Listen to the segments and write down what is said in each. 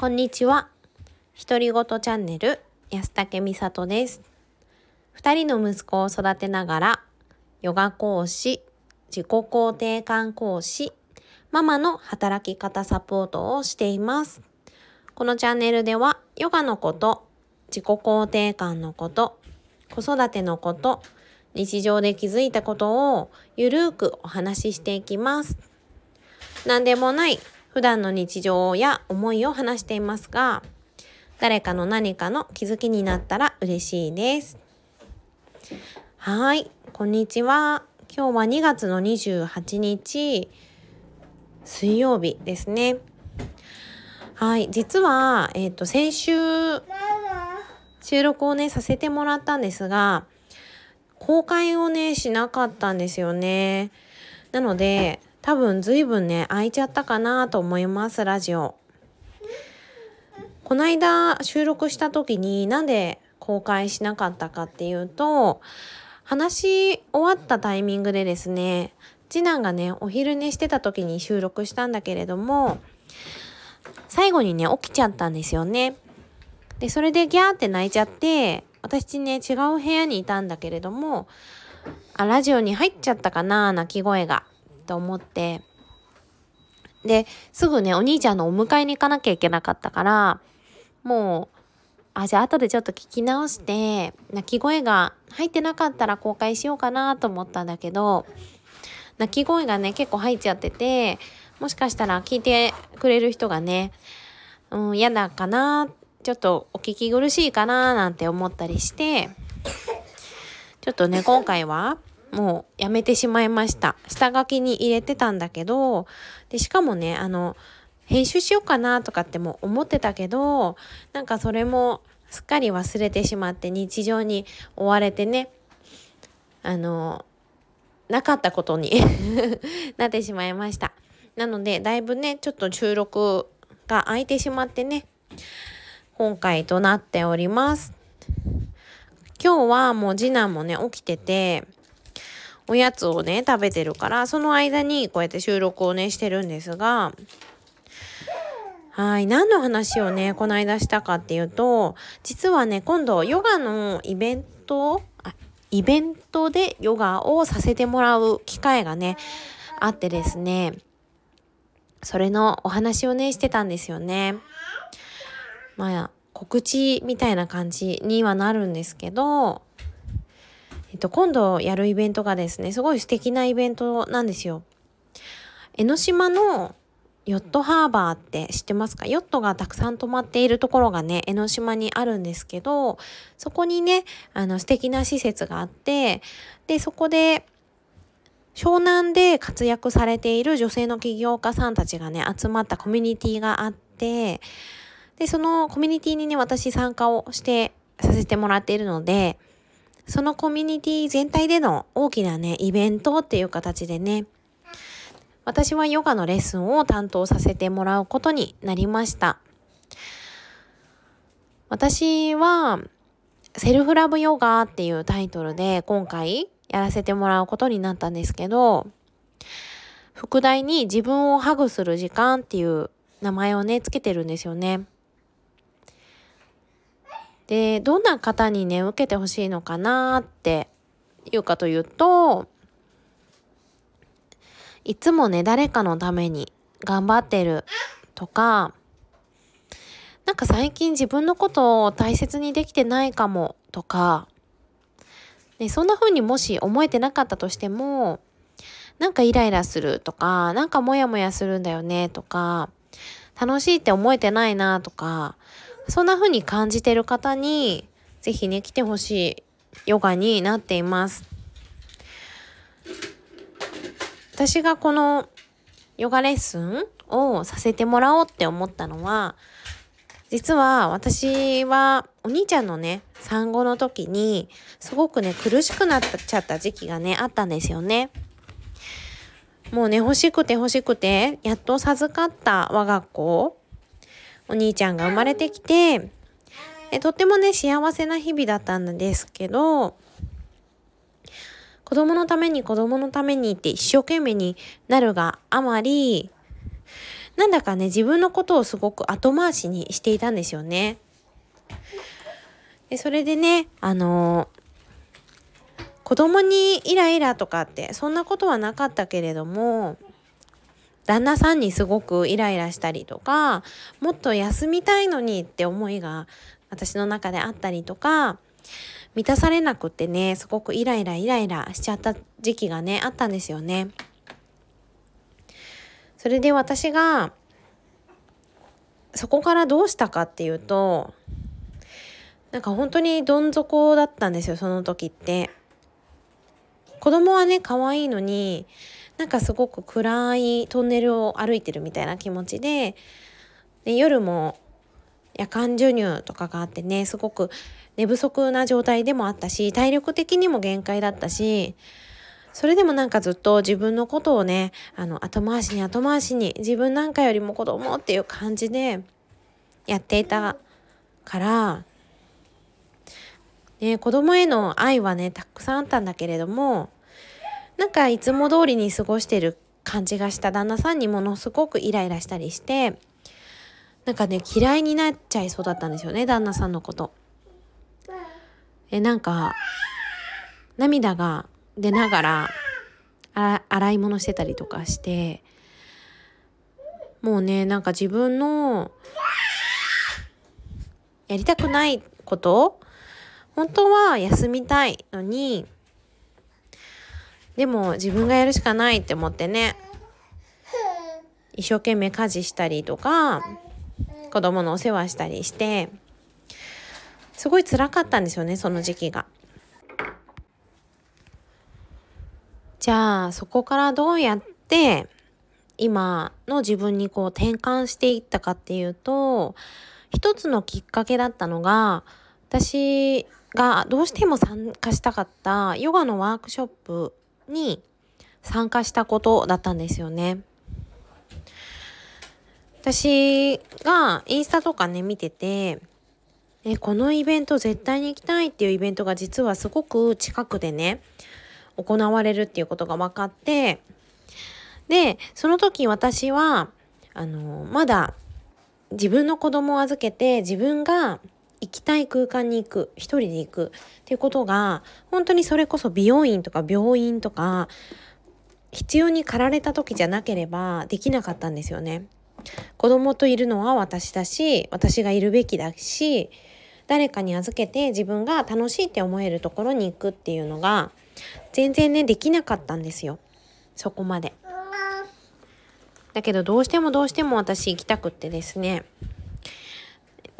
こんにちは。独り言チャンネル安武美里です。二人の息子を育てながら、ヨガ講師、自己肯定感講師、ママの働き方サポートをしています。このチャンネルでは、ヨガのこと、自己肯定感のこと、子育てのこと、日常で気づいたことをゆるーくお話ししていきます。何でもない普段の日常や思いを話していますが、誰かの何かの気づきになったら嬉しいです。はい、こんにちは。今日は2月の28日、水曜日ですね。はい、実は、えっ、と、先週、収録をね、させてもらったんですが、公開をね、しなかったんですよね。なので、多分随分ね、空いちゃったかなと思います、ラジオ。この間収録した時になんで公開しなかったかっていうと、話し終わったタイミングでですね、次男がね、お昼寝してた時に収録したんだけれども、最後にね、起きちゃったんですよね。で、それでギャーって泣いちゃって、私ね、違う部屋にいたんだけれども、あ、ラジオに入っちゃったかな、泣き声が。と思って。で、すぐね、お兄ちゃんのお迎えに行かなきゃいけなかったから、もう、あ、じゃあ後でちょっと聞き直して、泣き声が入ってなかったら公開しようかなと思ったんだけど、泣き声がね、結構入っちゃってて、もしかしたら聞いてくれる人がね、うん、嫌だかな、ちょっとお聞き苦しいかな、なんて思ったりして、ちょっとね、今回は、もうやめてしまいました。下書きに入れてたんだけど、で、しかもね、あの、編集しようかなとかっても思ってたけど、なんかそれもすっかり忘れてしまって日常に追われてね、あの、なかったことに なってしまいました。なので、だいぶね、ちょっと収録が空いてしまってね、今回となっております。今日はもう次男もね、起きてて、おやつをね、食べてるから、その間にこうやって収録をね、してるんですが、はい。何の話をね、この間したかっていうと、実はね、今度、ヨガのイベント、あイベントでヨガをさせてもらう機会がね、あってですね、それのお話をね、してたんですよね。まあ、告知みたいな感じにはなるんですけど、と、今度やるイベントがですね、すごい素敵なイベントなんですよ。江ノ島のヨットハーバーって知ってますか？ヨットがたくさん泊まっているところがね、江ノ島にあるんですけど、そこにね、あの素敵な施設があって、で、そこで、湘南で活躍されている女性の起業家さんたちがね、集まったコミュニティがあって、で、そのコミュニティにね、私参加をしてさせてもらっているので、そのコミュニティ全体での大きなね、イベントっていう形でね、私はヨガのレッスンを担当させてもらうことになりました。私は、セルフラブヨガっていうタイトルで今回やらせてもらうことになったんですけど、副題に自分をハグする時間っていう名前をね、つけてるんですよね。で、どんな方にね、受けてほしいのかなっていうかというと、いつもね、誰かのために頑張ってるとか、なんか最近自分のことを大切にできてないかもとか、ね、そんな風にもし思えてなかったとしても、なんかイライラするとか、なんかモヤモヤするんだよねとか、楽しいって思えてないなとか、そんな風に感じてる方に、ぜひね、来てほしいヨガになっています。私がこのヨガレッスンをさせてもらおうって思ったのは、実は私はお兄ちゃんのね、産後の時にすごくね、苦しくなっちゃった時期がね、あったんですよね。もうね、欲しくて欲しくて、やっと授かった我が子、お兄ちゃんが生まれてきて、えとってもね、幸せな日々だったんですけど、子供のために子供のためにって一生懸命になるがあまり、なんだかね自分のことをすごく後回しにしていたんですよね。でそれでねあの子供にイライラとかってそんなことはなかったけれども旦那さんにすごくイライラしたりとかもっと休みたいのにって思いが私の中であったりとか満たされなくってねすごくイライライライラしちゃった時期がねあったんですよね。それで私がそこからどうしたかっていうとなんか本当にどん底だったんですよその時って。子供はね可愛いのになんかすごく暗いトンネルを歩いてるみたいな気持ちでで夜も夜間授乳とかがあってねすごく寝不足な状態でもあったし体力的にも限界だったしそれでもなんかずっと自分のことをねあの後回しに後回しに自分なんかよりも子供っていう感じでやっていたからね、子供への愛はねたくさんあったんだけれどもなんかいつも通りに過ごしてる感じがした旦那さんにものすごくイライラしたりしてなんかね嫌いになっちゃいそうだったんですよね旦那さんのこと。えなんか涙が出ながら洗い物してたりとかしてもうねなんか自分のやりたくないこと本当は休みたいのにでも自分がやるしかないって思ってね一生懸命家事したりとか子供のお世話したりしてすごい辛かったんですよねその時期が。じゃあそこからどうやって今の自分にこう転換していったかっていうと一つのきっかけだったのが私がどうしても参加したかったヨガのワークショップに参加したことだったんですよね。私がインスタとかね見ててえこのイベント絶対に行きたいっていうイベントが実はすごく近くでね行われるっていうことが分かってでその時私はあのまだ自分の子供を預けて自分が行きたい空間に行く一人で行くっていうことが本当にそれこそ美容院とか病院とか必要に駆られた時じゃなければできなかったんですよね。子供といるのは私だし私がいるべきだし誰かに預けて自分が楽しいって思えるところに行くっていうのが全然ねできなかったんですよそこまで。だけどどうしてもどうしても私行きたくってですね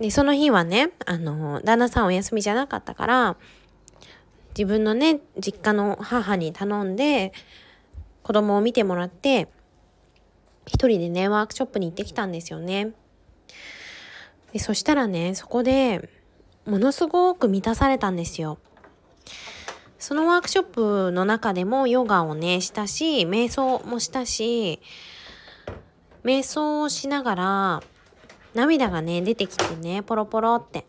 で、その日はね、あの、旦那さんお休みじゃなかったから、自分のね、実家の母に頼んで、子供を見てもらって、一人でね、ワークショップに行ってきたんですよね。でそしたらね、そこで、ものすごく満たされたんですよ。そのワークショップの中でもヨガをね、したし、瞑想もしたし、瞑想をしながら、涙がね、出てきてね、ポロポロって。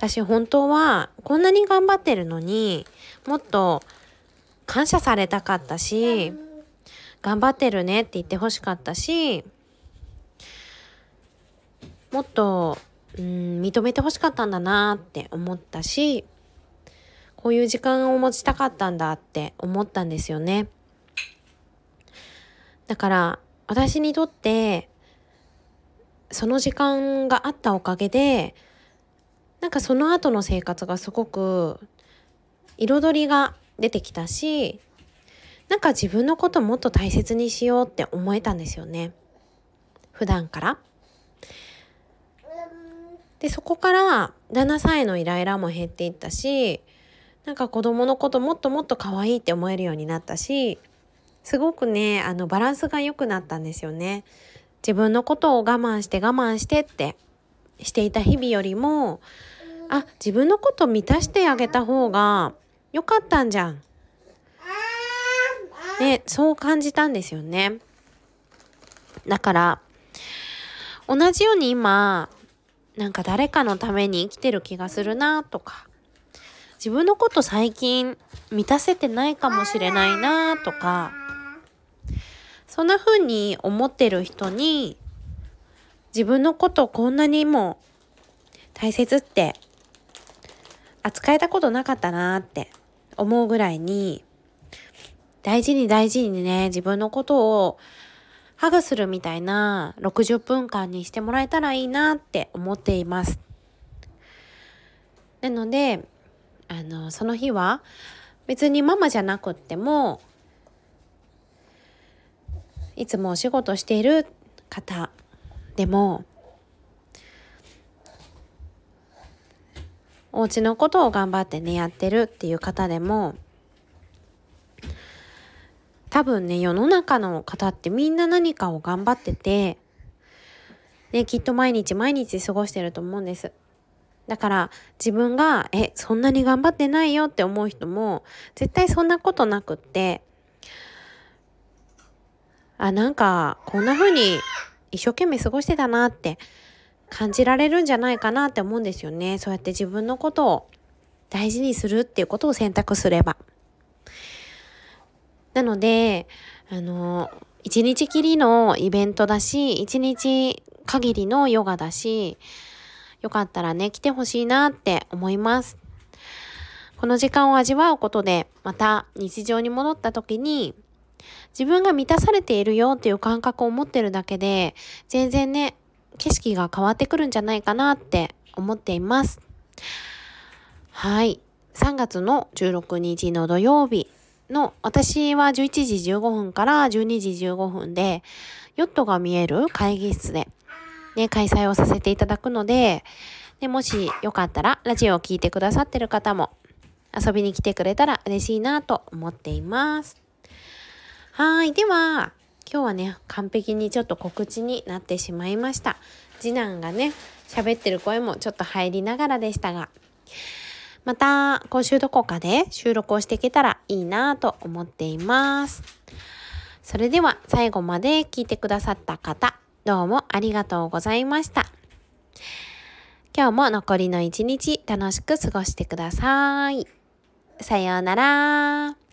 私本当はこんなに頑張ってるのにもっと感謝されたかったし頑張ってるねって言ってほしかったしもっとうん認めてほしかったんだなって思ったしこういう時間を持ちたかったんだって思ったんですよね。だから私にとってその時間があったおかげでなんかその後の生活がすごく彩りが出てきたしなんか自分のこともっと大切にしようって思えたんですよね普段から。でそこから旦那さんへのイライラも減っていったしなんか子供のこともっともっと可愛いって思えるようになったしすごくねあのバランスが良くなったんですよね。自分のことを我慢して我慢してってしていた日々よりもあ自分のこと満たしてあげた方が良かったんじゃん。ねそう感じたんですよね。だから同じように今なんか誰かのために生きてる気がするなとか自分のこと最近満たせてないかもしれないなとかそんな風に思ってる人に自分のことこんなにも大切って扱えたことなかったなって思うぐらいに大事に大事にね自分のことをハグするみたいな60分間にしてもらえたらいいなって思っています。なのであのその日は別にママじゃなくってもいつもお仕事している方でもお家のことを頑張ってねやってるっていう方でも多分ね世の中の方ってみんな何かを頑張っててねきっと毎日毎日過ごしてると思うんです。だから自分がえそんなに頑張ってないよって思う人も絶対そんなことなくってあなんかこんな風に一生懸命過ごしてたなって感じられるんじゃないかなって思うんですよね。そうやって自分のことを大事にするっていうことを選択すれば。なので、あの、一日きりのイベントだし、一日限りのヨガだし、よかったらね、来てほしいなって思います。この時間を味わうことで、また日常に戻った時に、自分が満たされているよっていう感覚を持ってるだけで、全然ね、景色が変わってくるんじゃないかなって思っています。はい。3月の16日の土曜日の、私は11時15分から12時15分で、ヨットが見える会議室で、ね、開催をさせていただくので、でもしよかったら、ラジオを聴いてくださってる方も、遊びに来てくれたら嬉しいなと思っています。はい。では、今日はね、完璧にちょっと告知になってしまいました。次男がね、喋ってる声もちょっと入りながらでしたが、また今週どこかで収録をしていけたらいいなと思っています。それでは最後まで聞いてくださった方、どうもありがとうございました。今日も残りの一日楽しく過ごしてください。さようなら。